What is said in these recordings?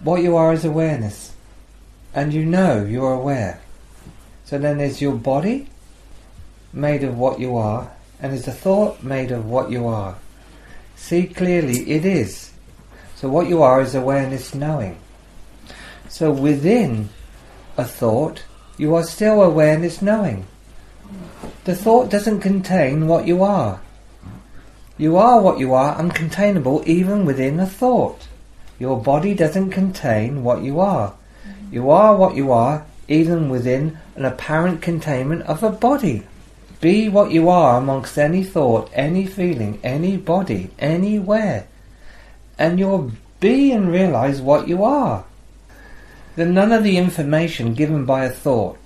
what you are is awareness. And you know you're aware. So then there's your body, made of what you are, and there's a thought made of what you are. See clearly, it is. So what you are is awareness knowing. So within a thought, you are still awareness knowing. The thought doesn't contain what you are. You are what you are, uncontainable even within a thought. Your body doesn't contain what you are. You are what you are, even within an apparent containment of a body. Be what you are amongst any thought, any feeling, any body, anywhere. And you'll be and realize what you are. Then none of the information given by a thought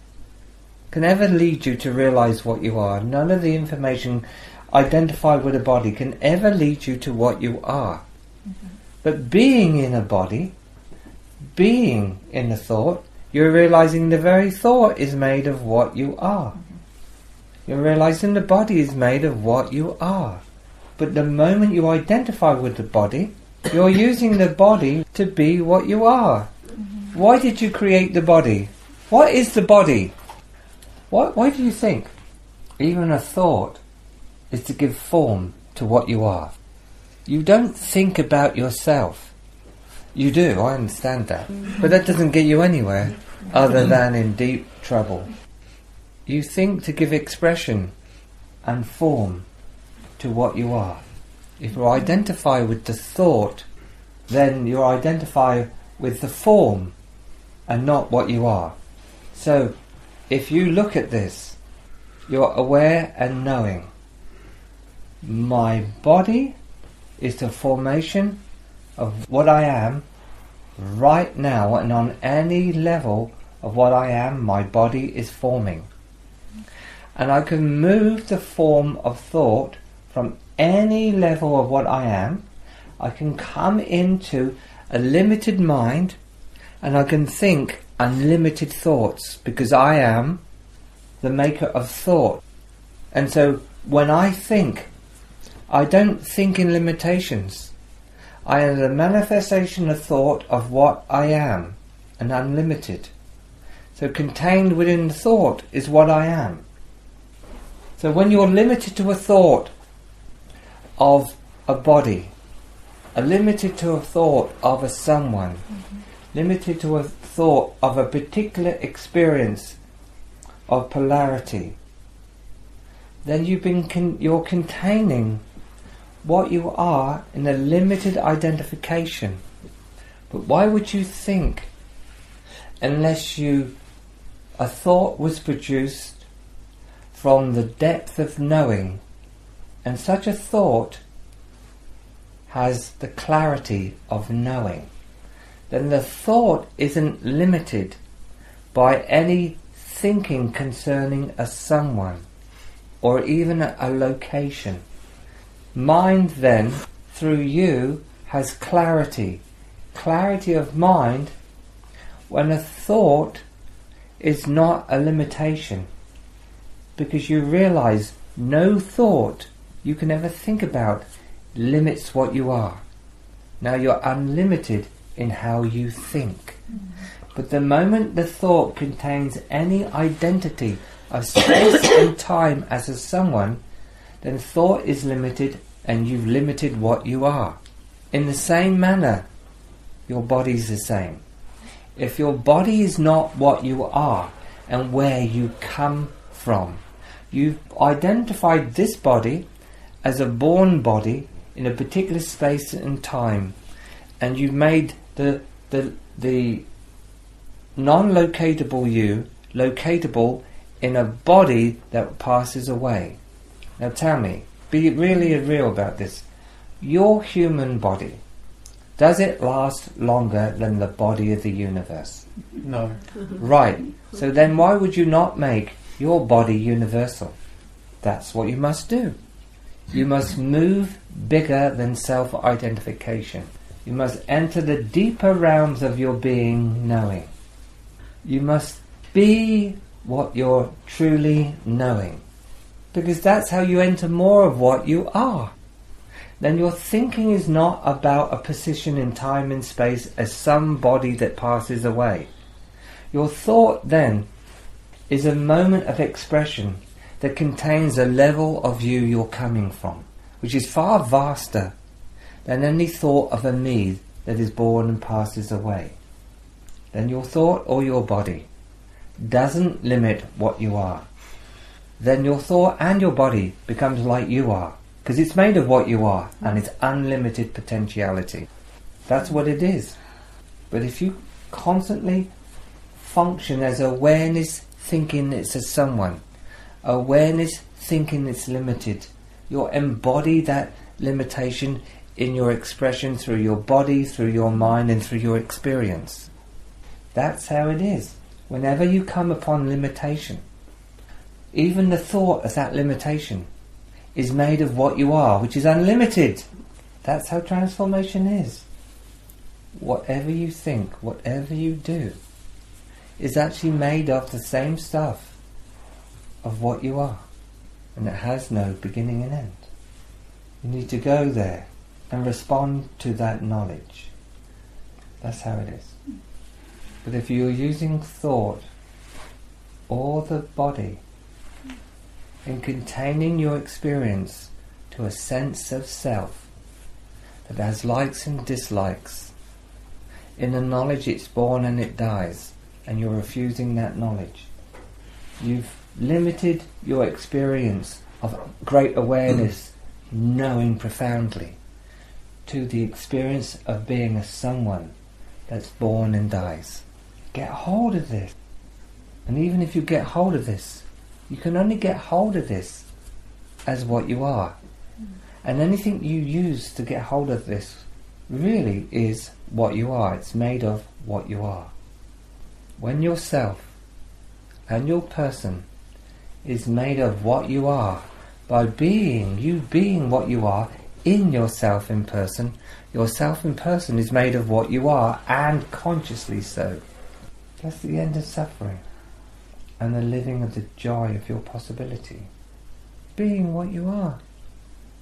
can ever lead you to realize what you are. None of the information identified with a body can ever lead you to what you are. Mm-hmm. But being in a body, being in a thought, you're realizing the very thought is made of what you are. You're realizing the body is made of what you are. But the moment you identify with the body, you're using the body to be what you are. Mm-hmm. Why did you create the body? What is the body? Why, why do you think even a thought is to give form to what you are? You don't think about yourself. You do, I understand that. But that doesn't get you anywhere other than in deep trouble. You think to give expression and form to what you are. If you identify with the thought, then you identify with the form and not what you are. So if you look at this, you're aware and knowing. My body is the formation of what I am right now, and on any level of what I am, my body is forming. And I can move the form of thought from any level of what I am. I can come into a limited mind and I can think unlimited thoughts because I am the maker of thought. And so when I think, I don't think in limitations. I am the manifestation of thought of what I am, and unlimited. So contained within thought is what I am. So when you're limited to a thought of a body, a limited to a thought of a someone, mm-hmm. limited to a thought of a particular experience of polarity, then you've been con- you're containing what you are in a limited identification. But why would you think unless you a thought was produced from the depth of knowing and such a thought has the clarity of knowing then the thought isn't limited by any thinking concerning a someone or even a, a location. Mind then, through you, has clarity. Clarity of mind when a thought is not a limitation. Because you realize no thought you can ever think about limits what you are. Now you're unlimited in how you think. Mm-hmm. But the moment the thought contains any identity of space and time as a someone, then thought is limited and you've limited what you are. In the same manner, your body is the same. If your body is not what you are and where you come from, you've identified this body as a born body in a particular space and time, and you've made the the the non-locatable you locatable in a body that passes away. Now tell me, be really real about this. Your human body, does it last longer than the body of the universe? No. Right. So then why would you not make your body universal? That's what you must do. You must move bigger than self identification. You must enter the deeper realms of your being knowing. You must be what you're truly knowing. Because that's how you enter more of what you are. then your thinking is not about a position in time and space as some body that passes away. Your thought then is a moment of expression that contains a level of you you're coming from, which is far vaster than any thought of a me that is born and passes away. Then your thought or your body doesn't limit what you are. Then your thought and your body becomes like you are, because it's made of what you are and it's unlimited potentiality. That's what it is. But if you constantly function as awareness thinking it's a someone, awareness thinking it's limited, you'll embody that limitation in your expression through your body, through your mind, and through your experience. That's how it is. Whenever you come upon limitation, even the thought of that limitation is made of what you are, which is unlimited. That's how transformation is. Whatever you think, whatever you do, is actually made of the same stuff of what you are. And it has no beginning and end. You need to go there and respond to that knowledge. That's how it is. But if you're using thought or the body in containing your experience to a sense of self that has likes and dislikes, in the knowledge it's born and it dies, and you're refusing that knowledge, you've limited your experience of great awareness, knowing profoundly, to the experience of being a someone that's born and dies. Get hold of this. And even if you get hold of this, you can only get hold of this as what you are. And anything you use to get hold of this really is what you are. It's made of what you are. When yourself and your person is made of what you are, by being, you being what you are in yourself in person, yourself in person is made of what you are and consciously so. That's the end of suffering and the living of the joy of your possibility. Being what you are.